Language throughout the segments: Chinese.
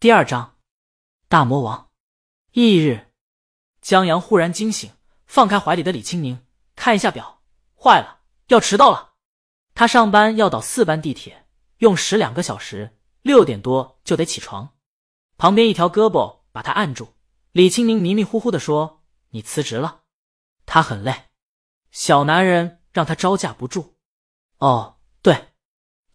第二章，大魔王。翌日，江阳忽然惊醒，放开怀里的李青宁，看一下表，坏了，要迟到了。他上班要倒四班地铁，用时两个小时，六点多就得起床。旁边一条胳膊把他按住，李青宁迷迷糊糊的说：“你辞职了？”他很累，小男人让他招架不住。哦，对，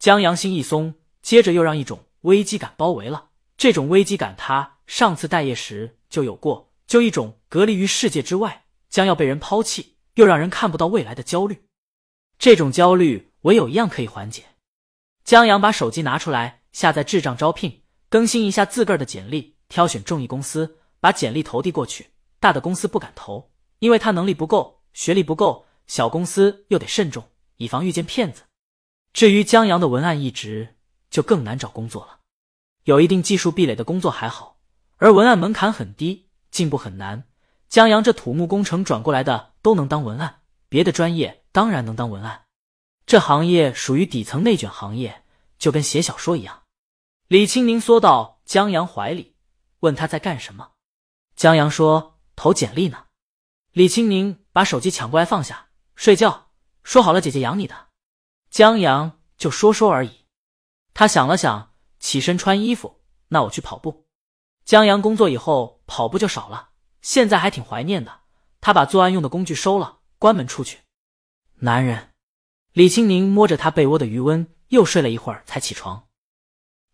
江阳心一松，接着又让一种危机感包围了。这种危机感，他上次待业时就有过，就一种隔离于世界之外，将要被人抛弃，又让人看不到未来的焦虑。这种焦虑唯有一样可以缓解。江阳把手机拿出来，下载智障招聘，更新一下自个儿的简历，挑选中意公司，把简历投递过去。大的公司不敢投，因为他能力不够，学历不够；小公司又得慎重，以防遇见骗子。至于江阳的文案一职，就更难找工作了。有一定技术壁垒的工作还好，而文案门槛很低，进步很难。江阳这土木工程转过来的都能当文案，别的专业当然能当文案。这行业属于底层内卷行业，就跟写小说一样。李青宁缩到江阳怀里，问他在干什么。江阳说：“投简历呢。”李青宁把手机抢过来放下，睡觉。说好了，姐姐养你的。江阳就说说而已。他想了想。起身穿衣服，那我去跑步。江阳工作以后跑步就少了，现在还挺怀念的。他把作案用的工具收了，关门出去。男人，李青宁摸着他被窝的余温，又睡了一会儿才起床。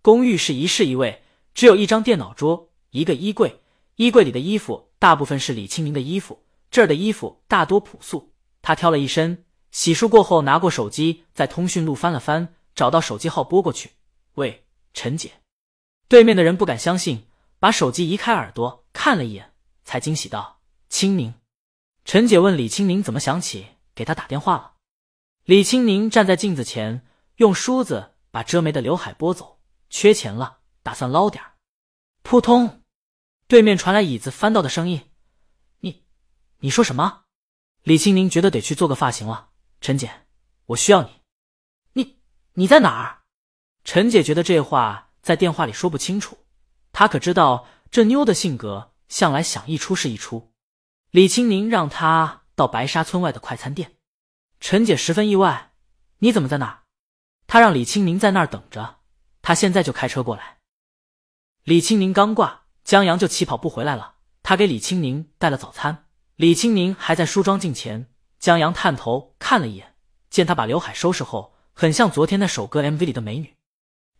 公寓是一室一卫，只有一张电脑桌，一个衣柜。衣柜里的衣服大部分是李青宁的衣服，这儿的衣服大多朴素。他挑了一身，洗漱过后拿过手机，在通讯录翻了翻，找到手机号拨过去。喂。陈姐，对面的人不敢相信，把手机移开耳朵看了一眼，才惊喜道：“青宁。”陈姐问李青宁怎么想起给他打电话了。李青宁站在镜子前，用梳子把遮眉的刘海拨走，缺钱了，打算捞点儿扑通，对面传来椅子翻到的声音：“你，你说什么？”李青宁觉得得去做个发型了。陈姐，我需要你。你，你在哪儿？陈姐觉得这话在电话里说不清楚，她可知道这妞的性格，向来想一出是一出。李青宁让她到白沙村外的快餐店，陈姐十分意外：“你怎么在那儿？”她让李青宁在那儿等着，她现在就开车过来。李青宁刚挂，江阳就起跑步回来了。他给李青宁带了早餐。李青宁还在梳妆镜前，江阳探头看了一眼，见她把刘海收拾后，很像昨天那首歌 MV 里的美女。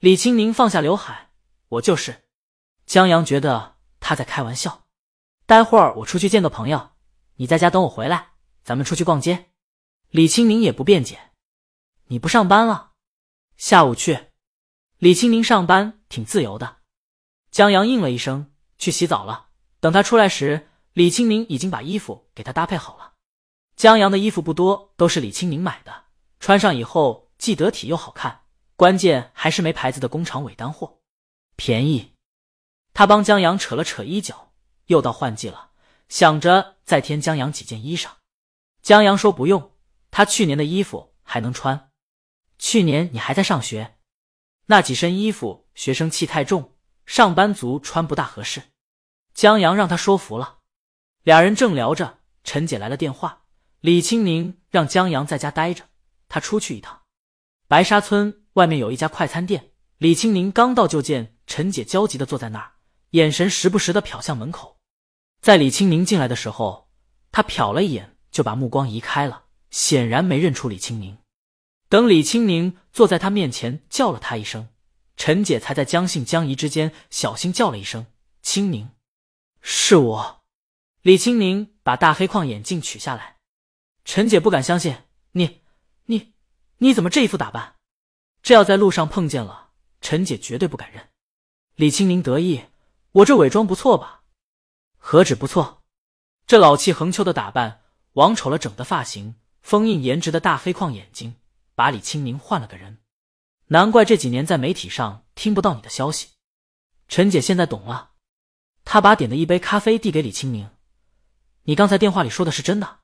李青宁放下刘海，我就是。江阳觉得他在开玩笑。待会儿我出去见个朋友，你在家等我回来，咱们出去逛街。李青宁也不辩解。你不上班了？下午去。李青宁上班挺自由的。江阳应了一声，去洗澡了。等他出来时，李青宁已经把衣服给他搭配好了。江阳的衣服不多，都是李青宁买的，穿上以后既得体又好看。关键还是没牌子的工厂伪单货，便宜。他帮江阳扯了扯衣角，又到换季了，想着再添江阳几件衣裳。江阳说不用，他去年的衣服还能穿。去年你还在上学，那几身衣服学生气太重，上班族穿不大合适。江阳让他说服了。俩人正聊着，陈姐来了电话，李青宁让江阳在家待着，他出去一趟。白沙村。外面有一家快餐店，李青宁刚到就见陈姐焦急的坐在那儿，眼神时不时的瞟向门口。在李青宁进来的时候，他瞟了一眼，就把目光移开了，显然没认出李青宁。等李青宁坐在他面前，叫了他一声，陈姐才在将信将疑之间小心叫了一声：“青宁，是我。”李青宁把大黑框眼镜取下来，陈姐不敢相信：“你，你，你怎么这一副打扮？”这要在路上碰见了，陈姐绝对不敢认。李青宁得意：“我这伪装不错吧？何止不错，这老气横秋的打扮，王丑了整的发型，封印颜值的大黑框眼睛，把李青宁换了个人。难怪这几年在媒体上听不到你的消息。”陈姐现在懂了，她把点的一杯咖啡递给李青宁：“你刚才电话里说的是真的？”“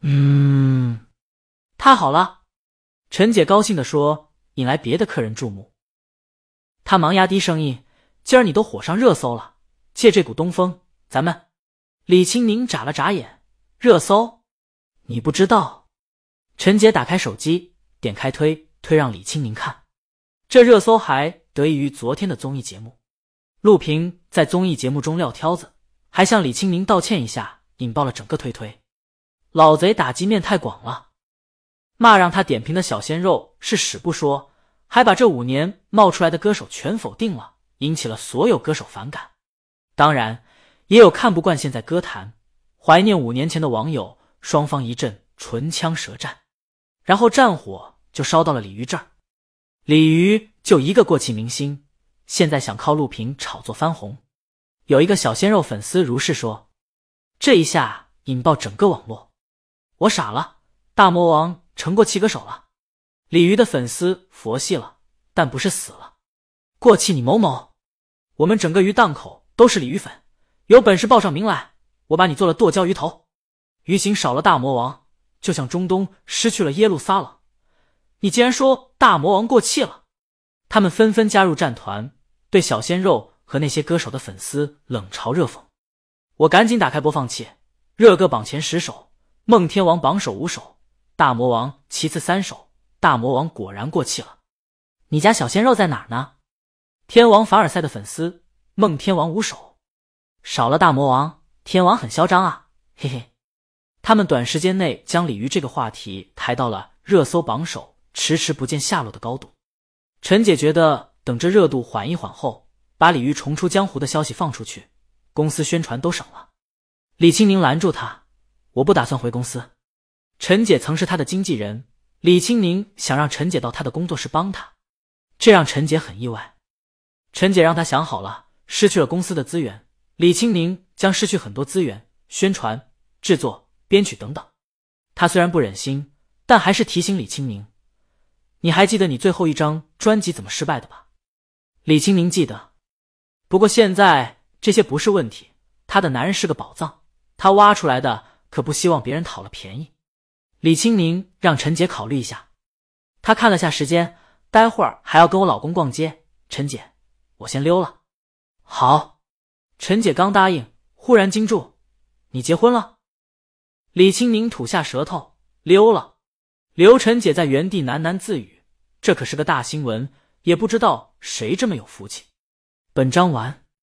嗯，太好了。”陈姐高兴地说。引来别的客人注目，他忙压低声音：“今儿你都火上热搜了，借这股东风，咱们……李青宁眨了眨眼，热搜？你不知道？陈杰打开手机，点开推推，让李青宁看。这热搜还得益于昨天的综艺节目，陆平在综艺节目中撂挑子，还向李青宁道歉一下，引爆了整个推推。老贼打击面太广了，骂让他点评的小鲜肉是屎不说，还把这五年冒出来的歌手全否定了，引起了所有歌手反感。当然。也有看不惯现在歌坛，怀念五年前的网友，双方一阵唇枪舌战，然后战火就烧到了鲤鱼这儿。鲤鱼就一个过气明星，现在想靠录屏炒作翻红。有一个小鲜肉粉丝如是说，这一下引爆整个网络。我傻了，大魔王成过气歌手了。鲤鱼的粉丝佛系了，但不是死了。过气你某某，我们整个鱼档口都是鲤鱼粉。有本事报上名来，我把你做了剁椒鱼头。鱼形少了大魔王，就像中东失去了耶路撒冷。你竟然说大魔王过气了？他们纷纷加入战团，对小鲜肉和那些歌手的粉丝冷嘲热讽。我赶紧打开播放器，热歌榜前十首，梦天王榜首五首，大魔王其次三首。大魔王果然过气了。你家小鲜肉在哪儿呢？天王凡尔赛的粉丝，梦天王五首。少了大魔王，天王很嚣张啊，嘿嘿。他们短时间内将鲤鱼这个话题抬到了热搜榜首，迟迟不见下落的高度。陈姐觉得，等这热度缓一缓后，把鲤鱼重出江湖的消息放出去，公司宣传都省了。李青宁拦住他：“我不打算回公司。”陈姐曾是他的经纪人，李青宁想让陈姐到他的工作室帮他，这让陈姐很意外。陈姐让他想好了，失去了公司的资源。李青宁将失去很多资源，宣传、制作、编曲等等。他虽然不忍心，但还是提醒李青宁：“你还记得你最后一张专辑怎么失败的吧？”李青宁记得。不过现在这些不是问题，他的男人是个宝藏，他挖出来的可不希望别人讨了便宜。李青宁让陈姐考虑一下。他看了下时间，待会儿还要跟我老公逛街。陈姐，我先溜了。好。陈姐刚答应，忽然惊住：“你结婚了？”李青宁吐下舌头，溜了。刘晨姐在原地喃喃自语：“这可是个大新闻，也不知道谁这么有福气。”本章完。